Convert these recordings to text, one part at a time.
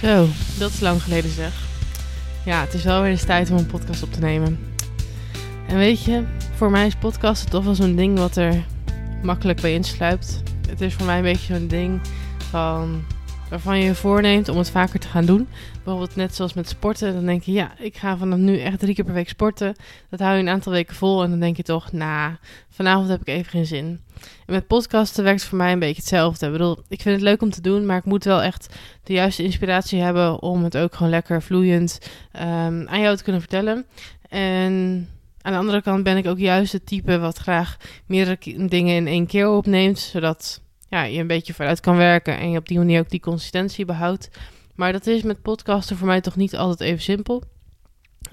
Zo, dat is lang geleden zeg. Ja, het is wel weer eens tijd om een podcast op te nemen. En weet je, voor mij is podcasten toch wel zo'n ding wat er makkelijk bij insluipt. Het is voor mij een beetje zo'n ding van waarvan je je voorneemt om het vaker te gaan doen. Bijvoorbeeld net zoals met sporten. Dan denk je, ja, ik ga vanaf nu echt drie keer per week sporten. Dat hou je een aantal weken vol en dan denk je toch, nou, vanavond heb ik even geen zin. Met podcasten werkt het voor mij een beetje hetzelfde. Ik bedoel, ik vind het leuk om te doen, maar ik moet wel echt de juiste inspiratie hebben om het ook gewoon lekker vloeiend um, aan jou te kunnen vertellen. En aan de andere kant ben ik ook juist het type wat graag meerdere dingen in één keer opneemt, zodat ja, je een beetje vooruit kan werken en je op die manier ook die consistentie behoudt. Maar dat is met podcasten voor mij toch niet altijd even simpel.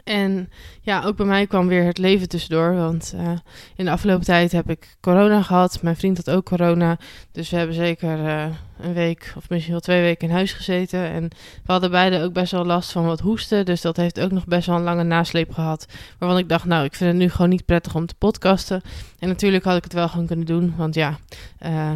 En ja, ook bij mij kwam weer het leven tussendoor. Want uh, in de afgelopen tijd heb ik corona gehad. Mijn vriend had ook corona. Dus we hebben zeker uh, een week of misschien wel twee weken in huis gezeten. En we hadden beide ook best wel last van wat hoesten. Dus dat heeft ook nog best wel een lange nasleep gehad. Waarvan ik dacht, nou, ik vind het nu gewoon niet prettig om te podcasten. En natuurlijk had ik het wel gewoon kunnen doen. Want ja, uh,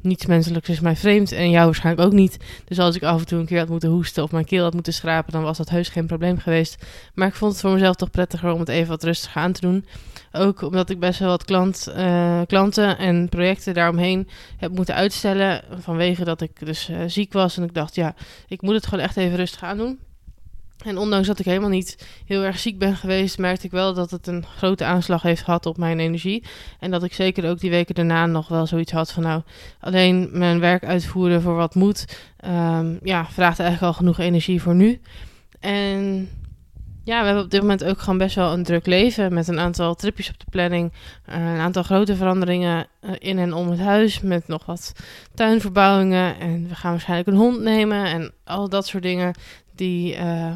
niets menselijks is mij vreemd en jou waarschijnlijk ook niet. Dus als ik af en toe een keer had moeten hoesten of mijn keel had moeten schrapen, dan was dat heus geen probleem geweest. Maar ik vond het voor mezelf toch prettiger om het even wat rustiger aan te doen. Ook omdat ik best wel wat klant, uh, klanten en projecten daaromheen heb moeten uitstellen. Vanwege dat ik dus uh, ziek was en ik dacht, ja, ik moet het gewoon echt even rustig aandoen. En ondanks dat ik helemaal niet heel erg ziek ben geweest, merkte ik wel dat het een grote aanslag heeft gehad op mijn energie. En dat ik zeker ook die weken daarna nog wel zoiets had van nou, alleen mijn werk uitvoeren voor wat moet, um, ja, vraagt eigenlijk al genoeg energie voor nu. En ja, we hebben op dit moment ook gewoon best wel een druk leven met een aantal tripjes op de planning, een aantal grote veranderingen in en om het huis met nog wat tuinverbouwingen en we gaan waarschijnlijk een hond nemen en al dat soort dingen die uh,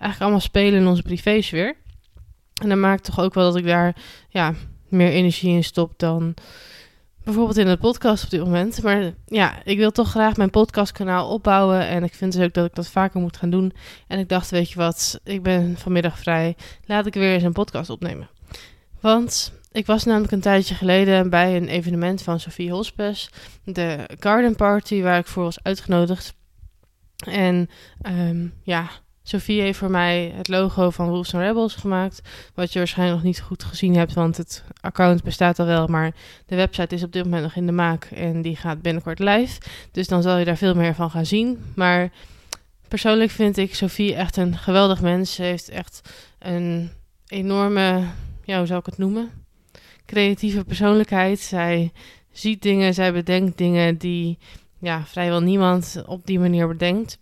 eigenlijk allemaal spelen in onze privésfeer. En dat maakt toch ook wel dat ik daar ja, meer energie in stop dan bijvoorbeeld in de podcast op dit moment. Maar ja, ik wil toch graag mijn podcastkanaal opbouwen. En ik vind dus ook dat ik dat vaker moet gaan doen. En ik dacht, weet je wat, ik ben vanmiddag vrij. Laat ik weer eens een podcast opnemen. Want ik was namelijk een tijdje geleden bij een evenement van Sophie Hospes. De Garden Party, waar ik voor was uitgenodigd. En um, ja, Sophie heeft voor mij het logo van Wolves and Rebels gemaakt. Wat je waarschijnlijk nog niet goed gezien hebt, want het account bestaat al wel. Maar de website is op dit moment nog in de maak en die gaat binnenkort live. Dus dan zal je daar veel meer van gaan zien. Maar persoonlijk vind ik Sophie echt een geweldig mens. Ze heeft echt een enorme, ja, hoe zou ik het noemen? Creatieve persoonlijkheid. Zij ziet dingen, zij bedenkt dingen die ja, vrijwel niemand op die manier bedenkt.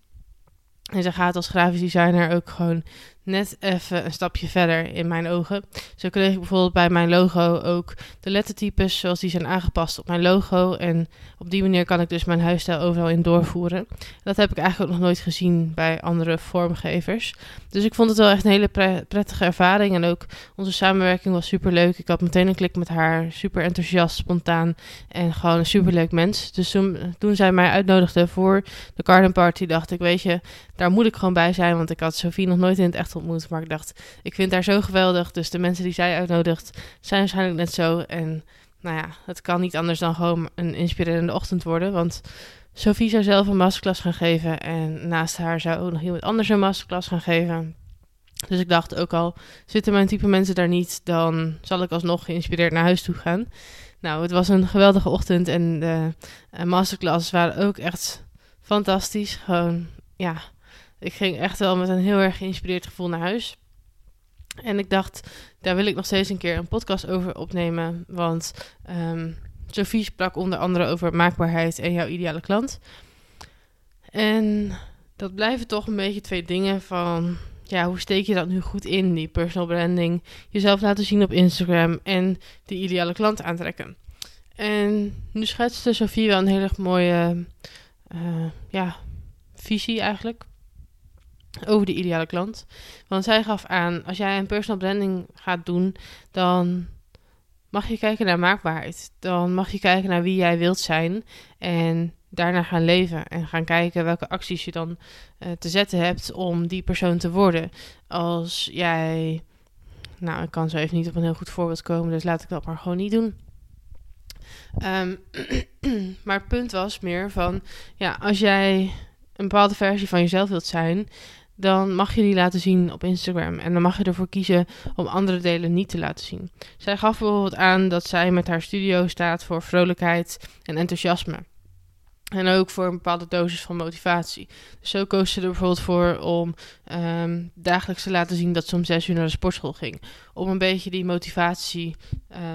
En ze gaat als grafisch designer ook gewoon net even een stapje verder in mijn ogen. Zo kreeg ik bijvoorbeeld bij mijn logo ook de lettertypes zoals die zijn aangepast op mijn logo. En op die manier kan ik dus mijn huisstijl overal in doorvoeren. Dat heb ik eigenlijk ook nog nooit gezien bij andere vormgevers. Dus ik vond het wel echt een hele prettige ervaring. En ook onze samenwerking was super leuk. Ik had meteen een klik met haar. Super enthousiast, spontaan en gewoon een super leuk mens. Dus toen, toen zij mij uitnodigde voor de garden party, dacht ik, weet je, daar moet ik gewoon bij zijn. Want ik had Sophie nog nooit in het echt ontmoet. Maar ik dacht, ik vind haar zo geweldig. Dus de mensen die zij uitnodigt, zijn waarschijnlijk net zo. En nou ja, het kan niet anders dan gewoon een inspirerende ochtend worden. Want Sophie zou zelf een masterclass gaan geven. En naast haar zou ook nog iemand anders een masterclass gaan geven. Dus ik dacht ook al, zitten mijn type mensen daar niet, dan zal ik alsnog geïnspireerd naar huis toe gaan. Nou, het was een geweldige ochtend en de uh, masterclasses waren ook echt fantastisch. Gewoon, ja, ik ging echt wel met een heel erg geïnspireerd gevoel naar huis. En ik dacht, daar wil ik nog steeds een keer een podcast over opnemen. Want um, Sophie sprak onder andere over maakbaarheid en jouw ideale klant. En dat blijven toch een beetje twee dingen van... Ja, hoe steek je dat nu goed in, die personal branding? Jezelf laten zien op Instagram en die ideale klant aantrekken. En nu schetste Sophie wel een hele mooie uh, ja, visie eigenlijk over de ideale klant. Want zij gaf aan, als jij een personal branding gaat doen, dan mag je kijken naar maakbaarheid. Dan mag je kijken naar wie jij wilt zijn en daarna gaan leven en gaan kijken welke acties je dan uh, te zetten hebt om die persoon te worden. Als jij, nou, ik kan zo even niet op een heel goed voorbeeld komen, dus laat ik dat maar gewoon niet doen. Um, maar het punt was meer van, ja, als jij een bepaalde versie van jezelf wilt zijn, dan mag je die laten zien op Instagram. En dan mag je ervoor kiezen om andere delen niet te laten zien. Zij gaf bijvoorbeeld aan dat zij met haar studio staat voor vrolijkheid en enthousiasme. En ook voor een bepaalde dosis van motivatie. Dus zo koos ze er bijvoorbeeld voor om um, dagelijks te laten zien dat ze om zes uur naar de sportschool ging. Om een beetje die motivatie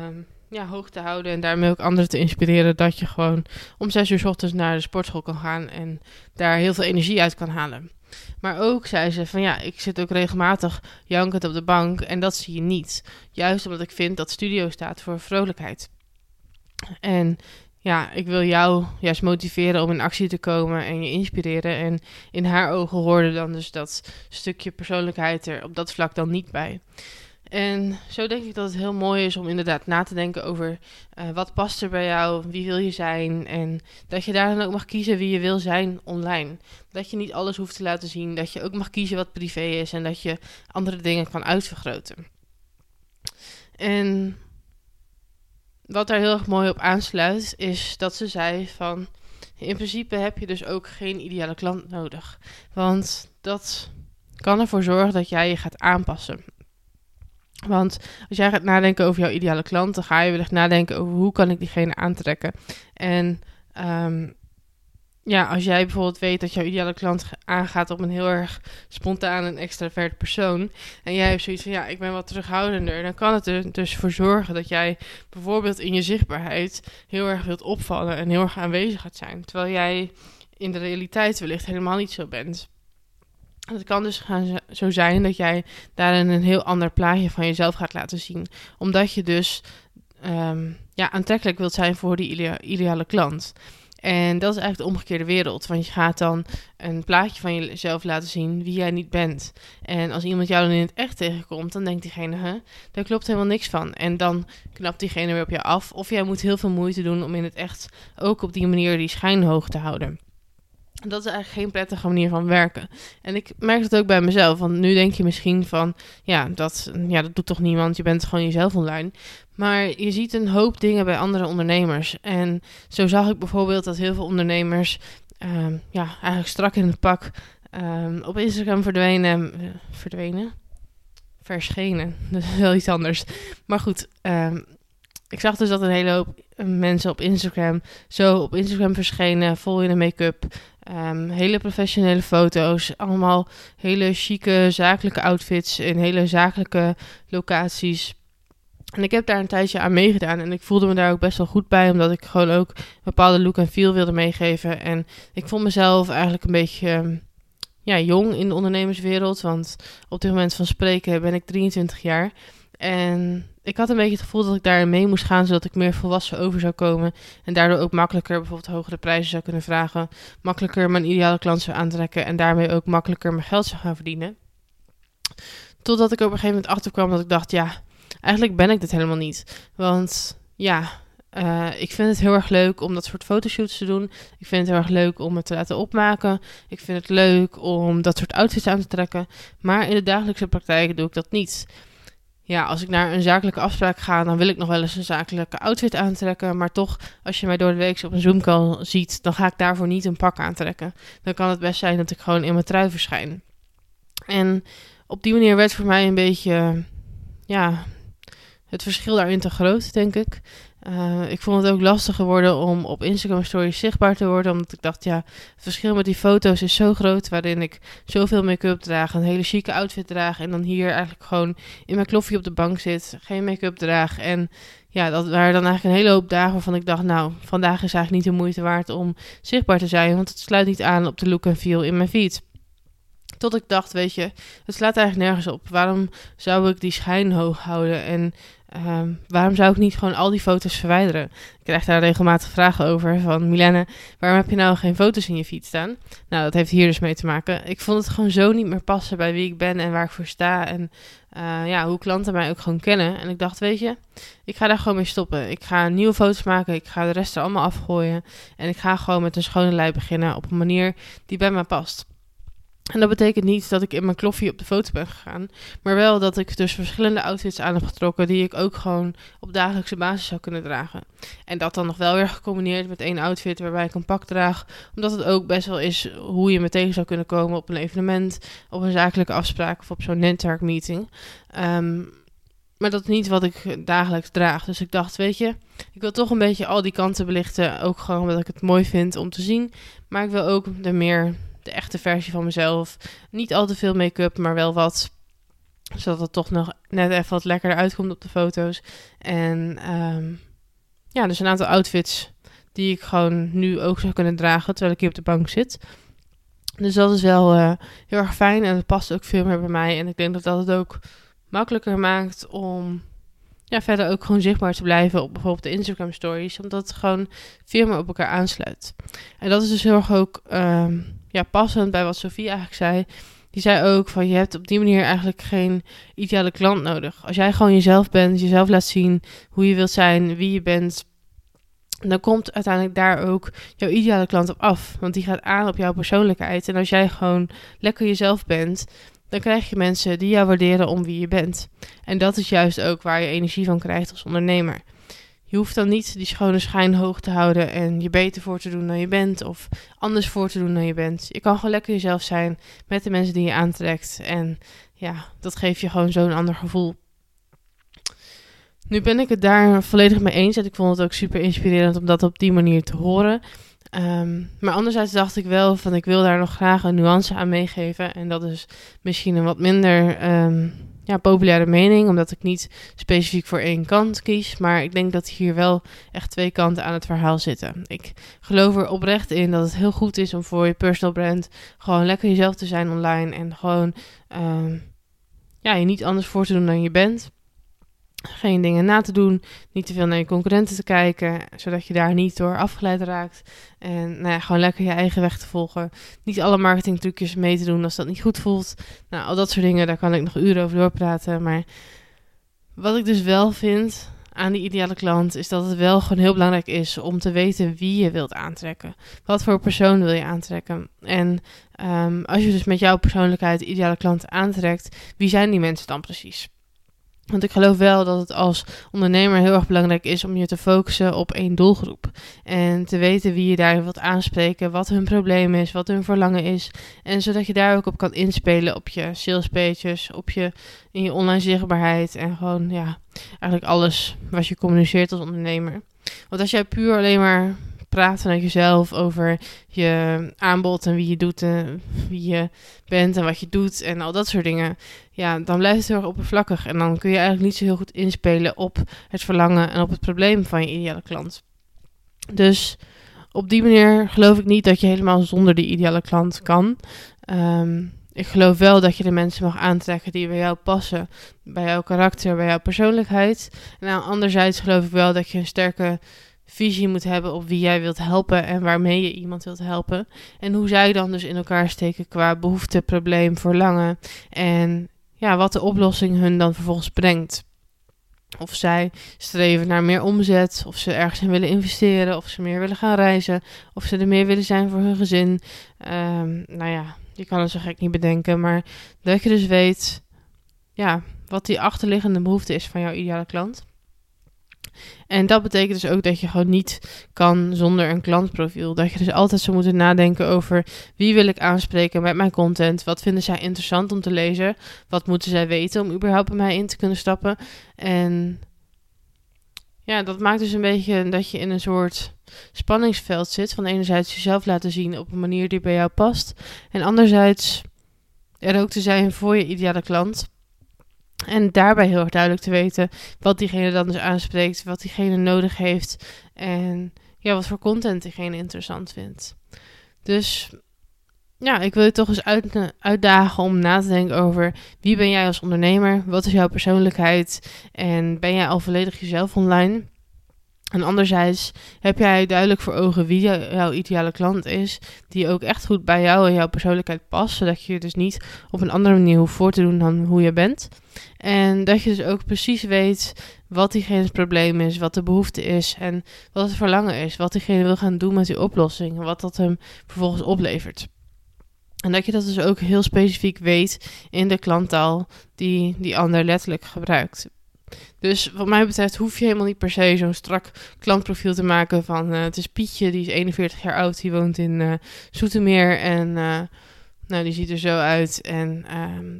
um, ja, hoog te houden en daarmee ook anderen te inspireren dat je gewoon om zes uur s ochtends naar de sportschool kan gaan en daar heel veel energie uit kan halen. Maar ook zei ze van ja, ik zit ook regelmatig jankend op de bank en dat zie je niet. Juist omdat ik vind dat studio staat voor vrolijkheid. En ja, ik wil jou juist motiveren om in actie te komen en je inspireren. En in haar ogen hoorde dan dus dat stukje persoonlijkheid er op dat vlak dan niet bij. En zo denk ik dat het heel mooi is om inderdaad na te denken over uh, wat past er bij jou, wie wil je zijn. En dat je daar dan ook mag kiezen wie je wil zijn online. Dat je niet alles hoeft te laten zien, dat je ook mag kiezen wat privé is en dat je andere dingen kan uitvergroten. En wat daar heel erg mooi op aansluit, is dat ze zei van in principe heb je dus ook geen ideale klant nodig. Want dat kan ervoor zorgen dat jij je gaat aanpassen. Want als jij gaat nadenken over jouw ideale klant, dan ga je wellicht nadenken over hoe kan ik diegene aantrekken. En um, ja, als jij bijvoorbeeld weet dat jouw ideale klant aangaat op een heel erg spontaan en extravert persoon. En jij hebt zoiets van ja, ik ben wat terughoudender. Dan kan het er dus voor zorgen dat jij bijvoorbeeld in je zichtbaarheid heel erg wilt opvallen en heel erg aanwezig gaat zijn. Terwijl jij in de realiteit wellicht helemaal niet zo bent. Het kan dus gaan zo zijn dat jij daarin een heel ander plaatje van jezelf gaat laten zien. Omdat je dus um, ja, aantrekkelijk wilt zijn voor die ideale klant. En dat is eigenlijk de omgekeerde wereld. Want je gaat dan een plaatje van jezelf laten zien wie jij niet bent. En als iemand jou dan in het echt tegenkomt, dan denkt diegene, huh, daar klopt helemaal niks van. En dan knapt diegene weer op je af. Of jij moet heel veel moeite doen om in het echt ook op die manier die schijn hoog te houden. Dat is eigenlijk geen prettige manier van werken. En ik merk het ook bij mezelf. Want nu denk je misschien van, ja dat, ja, dat doet toch niemand. Je bent gewoon jezelf online. Maar je ziet een hoop dingen bij andere ondernemers. En zo zag ik bijvoorbeeld dat heel veel ondernemers, um, ja, eigenlijk strak in het pak, um, op Instagram verdwenen. Uh, verdwenen? Verschenen. Dat is wel iets anders. Maar goed, um, ik zag dus dat een hele hoop mensen op Instagram zo op Instagram verschenen, vol in de make-up. Um, hele professionele foto's, allemaal hele chique zakelijke outfits in hele zakelijke locaties. En ik heb daar een tijdje aan meegedaan en ik voelde me daar ook best wel goed bij, omdat ik gewoon ook een bepaalde look en feel wilde meegeven. En ik vond mezelf eigenlijk een beetje ehm, ja, jong in de ondernemerswereld, want op dit moment van spreken ben ik 23 jaar. En ik had een beetje het gevoel dat ik daarin mee moest gaan, zodat ik meer volwassen over zou komen. En daardoor ook makkelijker bijvoorbeeld hogere prijzen zou kunnen vragen. Makkelijker mijn ideale klant zou aantrekken en daarmee ook makkelijker mijn geld zou gaan verdienen. Totdat ik op een gegeven moment achterkwam dat ik dacht, ja, eigenlijk ben ik dit helemaal niet. Want ja, uh, ik vind het heel erg leuk om dat soort fotoshoots te doen. Ik vind het heel erg leuk om het te laten opmaken. Ik vind het leuk om dat soort outfits aan te trekken. Maar in de dagelijkse praktijk doe ik dat niet ja, als ik naar een zakelijke afspraak ga, dan wil ik nog wel eens een zakelijke outfit aantrekken. Maar toch, als je mij door de week op een Zoom-call ziet, dan ga ik daarvoor niet een pak aantrekken. Dan kan het best zijn dat ik gewoon in mijn trui verschijn. En op die manier werd voor mij een beetje, ja, het verschil daarin te groot, denk ik. Uh, ik vond het ook lastig geworden om op Instagram stories zichtbaar te worden. Omdat ik dacht, ja, het verschil met die foto's is zo groot. Waarin ik zoveel make-up draag, een hele chique outfit draag. En dan hier eigenlijk gewoon in mijn kloffie op de bank zit. Geen make-up draag. En ja, dat waren dan eigenlijk een hele hoop dagen waarvan ik dacht, nou, vandaag is eigenlijk niet de moeite waard om zichtbaar te zijn. Want het sluit niet aan op de look en feel in mijn feed. Tot ik dacht, weet je, het slaat eigenlijk nergens op. Waarom zou ik die schijn hoog houden? En Um, waarom zou ik niet gewoon al die foto's verwijderen? Ik krijg daar regelmatig vragen over van Milene, waarom heb je nou geen foto's in je feed staan? Nou, dat heeft hier dus mee te maken. Ik vond het gewoon zo niet meer passen bij wie ik ben en waar ik voor sta en uh, ja, hoe klanten mij ook gewoon kennen. En ik dacht, weet je, ik ga daar gewoon mee stoppen. Ik ga nieuwe foto's maken, ik ga de rest er allemaal afgooien en ik ga gewoon met een schone lei beginnen op een manier die bij mij past. En dat betekent niet dat ik in mijn kloffie op de foto ben gegaan. Maar wel dat ik dus verschillende outfits aan heb getrokken. Die ik ook gewoon op dagelijkse basis zou kunnen dragen. En dat dan nog wel weer gecombineerd met één outfit waarbij ik een pak draag. Omdat het ook best wel is hoe je me tegen zou kunnen komen op een evenement. Op een zakelijke afspraak of op zo'n netwerkmeeting. Um, maar dat is niet wat ik dagelijks draag. Dus ik dacht, weet je, ik wil toch een beetje al die kanten belichten. Ook gewoon omdat ik het mooi vind om te zien. Maar ik wil ook de meer de echte versie van mezelf. Niet al te veel make-up, maar wel wat. Zodat het toch nog net even wat lekkerder uitkomt op de foto's. En um, ja, dus een aantal outfits die ik gewoon nu ook zou kunnen dragen terwijl ik hier op de bank zit. Dus dat is wel uh, heel erg fijn en het past ook veel meer bij mij. En ik denk dat dat het ook makkelijker maakt om ja, verder ook gewoon zichtbaar te blijven op bijvoorbeeld de Instagram stories. Omdat het gewoon veel meer op elkaar aansluit. En dat is dus heel erg ook um, ja, passend bij wat Sofie eigenlijk zei. Die zei ook van je hebt op die manier eigenlijk geen ideale klant nodig. Als jij gewoon jezelf bent, jezelf laat zien hoe je wilt zijn, wie je bent, dan komt uiteindelijk daar ook jouw ideale klant op af. Want die gaat aan op jouw persoonlijkheid. En als jij gewoon lekker jezelf bent, dan krijg je mensen die jou waarderen om wie je bent. En dat is juist ook waar je energie van krijgt als ondernemer. Je hoeft dan niet die schone schijn hoog te houden en je beter voor te doen dan je bent of anders voor te doen dan je bent. Je kan gewoon lekker jezelf zijn met de mensen die je aantrekt en ja, dat geeft je gewoon zo'n ander gevoel. Nu ben ik het daar volledig mee eens en ik vond het ook super inspirerend om dat op die manier te horen. Um, maar anderzijds dacht ik wel van ik wil daar nog graag een nuance aan meegeven. En dat is misschien een wat minder um, ja, populaire mening, omdat ik niet specifiek voor één kant kies. Maar ik denk dat hier wel echt twee kanten aan het verhaal zitten. Ik geloof er oprecht in dat het heel goed is om voor je personal brand gewoon lekker jezelf te zijn online. En gewoon um, ja, je niet anders voor te doen dan je bent geen dingen na te doen, niet te veel naar je concurrenten te kijken, zodat je daar niet door afgeleid raakt. En nou ja, gewoon lekker je eigen weg te volgen. Niet alle marketingtrucjes mee te doen als dat niet goed voelt. Nou, al dat soort dingen, daar kan ik nog uren over doorpraten. Maar wat ik dus wel vind aan die ideale klant, is dat het wel gewoon heel belangrijk is om te weten wie je wilt aantrekken. Wat voor persoon wil je aantrekken? En um, als je dus met jouw persoonlijkheid ideale klant aantrekt, wie zijn die mensen dan precies? Want ik geloof wel dat het als ondernemer heel erg belangrijk is om je te focussen op één doelgroep. En te weten wie je daar wilt aanspreken, wat hun probleem is, wat hun verlangen is. En zodat je daar ook op kan inspelen op je salespages, op je, in je online zichtbaarheid. En gewoon, ja, eigenlijk alles wat je communiceert als ondernemer. Want als jij puur alleen maar praat vanuit jezelf over je aanbod en wie je doet en wie je bent en wat je doet en al dat soort dingen. Ja, dan blijft het heel erg oppervlakkig en dan kun je eigenlijk niet zo heel goed inspelen op het verlangen en op het probleem van je ideale klant. Dus op die manier geloof ik niet dat je helemaal zonder die ideale klant kan. Um, ik geloof wel dat je de mensen mag aantrekken die bij jou passen, bij jouw karakter, bij jouw persoonlijkheid. En nou, anderzijds geloof ik wel dat je een sterke visie moet hebben op wie jij wilt helpen en waarmee je iemand wilt helpen. En hoe zij dan dus in elkaar steken qua behoefte, probleem, verlangen. En ja, wat de oplossing hun dan vervolgens brengt. Of zij streven naar meer omzet, of ze ergens in willen investeren, of ze meer willen gaan reizen, of ze er meer willen zijn voor hun gezin. Um, nou ja, je kan het zo gek niet bedenken, maar dat je dus weet ja, wat die achterliggende behoefte is van jouw ideale klant. En dat betekent dus ook dat je gewoon niet kan zonder een klantprofiel. Dat je dus altijd zou moeten nadenken over wie wil ik aanspreken met mijn content. Wat vinden zij interessant om te lezen? Wat moeten zij weten om überhaupt bij mij in te kunnen stappen? En ja, dat maakt dus een beetje dat je in een soort spanningsveld zit. Van enerzijds jezelf laten zien op een manier die bij jou past. En anderzijds er ook te zijn voor je ideale klant. En daarbij heel erg duidelijk te weten wat diegene dan dus aanspreekt, wat diegene nodig heeft en ja, wat voor content diegene interessant vindt. Dus ja, ik wil je toch eens uit, uitdagen om na te denken over wie ben jij als ondernemer, wat is jouw persoonlijkheid en ben jij al volledig jezelf online? En anderzijds heb jij duidelijk voor ogen wie jouw ideale klant is, die ook echt goed bij jou en jouw persoonlijkheid past, zodat je je dus niet op een andere manier hoeft voor te doen dan hoe je bent. En dat je dus ook precies weet wat diegene's probleem is, wat de behoefte is en wat het verlangen is, wat diegene wil gaan doen met die oplossing en wat dat hem vervolgens oplevert. En dat je dat dus ook heel specifiek weet in de klanttaal die die ander letterlijk gebruikt. Dus wat mij betreft hoef je helemaal niet per se zo'n strak klantprofiel te maken van uh, het is Pietje, die is 41 jaar oud, die woont in uh, Zoetermeer en uh, nou, die ziet er zo uit en ehm,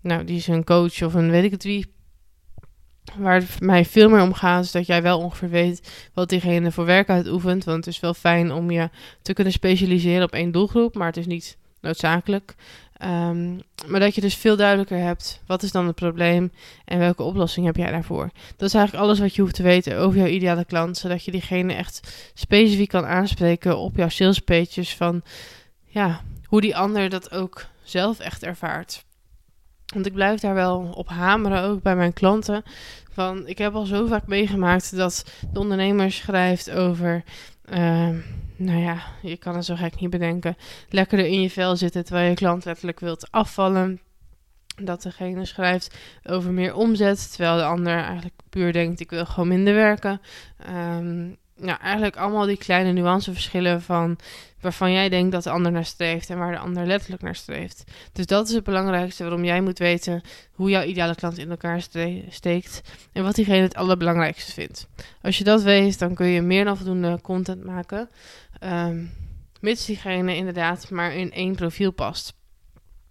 nou, die is een coach of een weet ik het wie. Waar het mij veel meer om gaat, is dat jij wel ongeveer weet wat diegene voor werk uitoefent. Want het is wel fijn om je te kunnen specialiseren op één doelgroep, maar het is niet noodzakelijk. Um, maar dat je dus veel duidelijker hebt, wat is dan het probleem en welke oplossing heb jij daarvoor. Dat is eigenlijk alles wat je hoeft te weten over jouw ideale klant, zodat je diegene echt specifiek kan aanspreken op jouw salespages van ja, hoe die ander dat ook zelf echt ervaart. Want ik blijf daar wel op hameren, ook bij mijn klanten. Van, ik heb al zo vaak meegemaakt dat de ondernemer schrijft over... Uh, nou ja, je kan het zo gek niet bedenken. Lekkerder in je vel zitten terwijl je klant letterlijk wilt afvallen. Dat degene schrijft over meer omzet, terwijl de ander eigenlijk puur denkt: ik wil gewoon minder werken. Um, nou, eigenlijk allemaal die kleine nuanceverschillen van waarvan jij denkt dat de ander naar streeft en waar de ander letterlijk naar streeft. Dus dat is het belangrijkste waarom jij moet weten hoe jouw ideale klant in elkaar steekt en wat diegene het allerbelangrijkste vindt. Als je dat weet, dan kun je meer dan voldoende content maken, um, mits diegene inderdaad maar in één profiel past.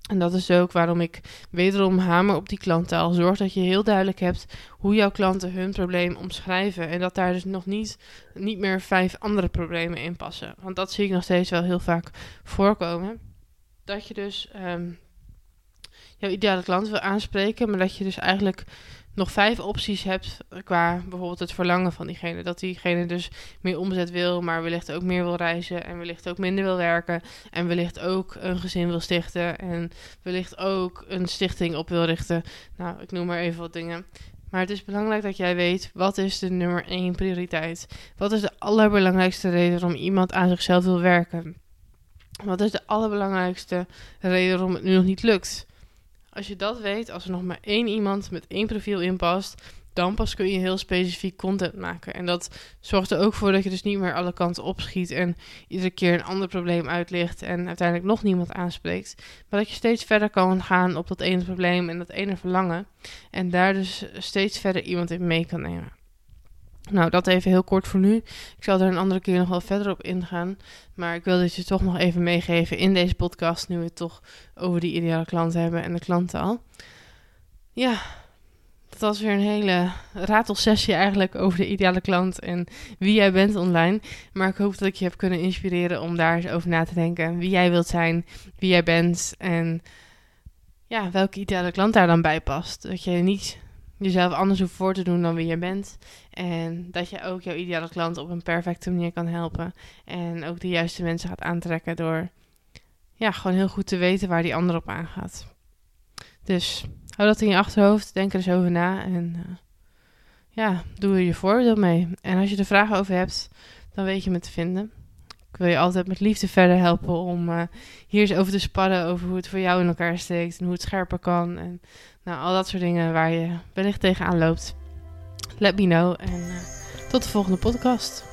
En dat is ook waarom ik wederom hamer op die klanttaal. Zorg dat je heel duidelijk hebt hoe jouw klanten hun probleem omschrijven. En dat daar dus nog niet, niet meer vijf andere problemen in passen. Want dat zie ik nog steeds wel heel vaak voorkomen. Dat je dus um, jouw ideale klant wil aanspreken, maar dat je dus eigenlijk nog vijf opties hebt qua bijvoorbeeld het verlangen van diegene. Dat diegene dus meer omzet wil, maar wellicht ook meer wil reizen en wellicht ook minder wil werken. En wellicht ook een gezin wil stichten en wellicht ook een stichting op wil richten. Nou, ik noem maar even wat dingen. Maar het is belangrijk dat jij weet wat is de nummer één prioriteit. Wat is de allerbelangrijkste reden waarom iemand aan zichzelf wil werken? Wat is de allerbelangrijkste reden waarom het nu nog niet lukt? Als je dat weet, als er nog maar één iemand met één profiel in past, dan pas kun je heel specifiek content maken. En dat zorgt er ook voor dat je dus niet meer alle kanten opschiet en iedere keer een ander probleem uitlicht en uiteindelijk nog niemand aanspreekt. Maar dat je steeds verder kan gaan op dat ene probleem en dat ene verlangen. En daar dus steeds verder iemand in mee kan nemen. Nou, dat even heel kort voor nu. Ik zal er een andere keer nog wel verder op ingaan. Maar ik wil dit je toch nog even meegeven in deze podcast. Nu we het toch over die ideale klant hebben en de klanten al. Ja, dat was weer een hele ratelsessie eigenlijk over de ideale klant en wie jij bent online. Maar ik hoop dat ik je heb kunnen inspireren om daar eens over na te denken. Wie jij wilt zijn, wie jij bent en ja, welke ideale klant daar dan bij past. Dat je niet jezelf anders hoeft voor te doen dan wie je bent. En dat je ook jouw ideale klant op een perfecte manier kan helpen. En ook de juiste mensen gaat aantrekken door ja, gewoon heel goed te weten waar die ander op aangaat. Dus hou dat in je achterhoofd, denk er eens over na en uh, ja, doe er je voordeel mee. En als je er vragen over hebt, dan weet je me te vinden. Ik wil je altijd met liefde verder helpen om uh, hier eens over te sparren over hoe het voor jou in elkaar steekt en hoe het scherper kan. En nou, al dat soort dingen waar je wellicht tegenaan loopt. Let me know en uh, tot de volgende podcast.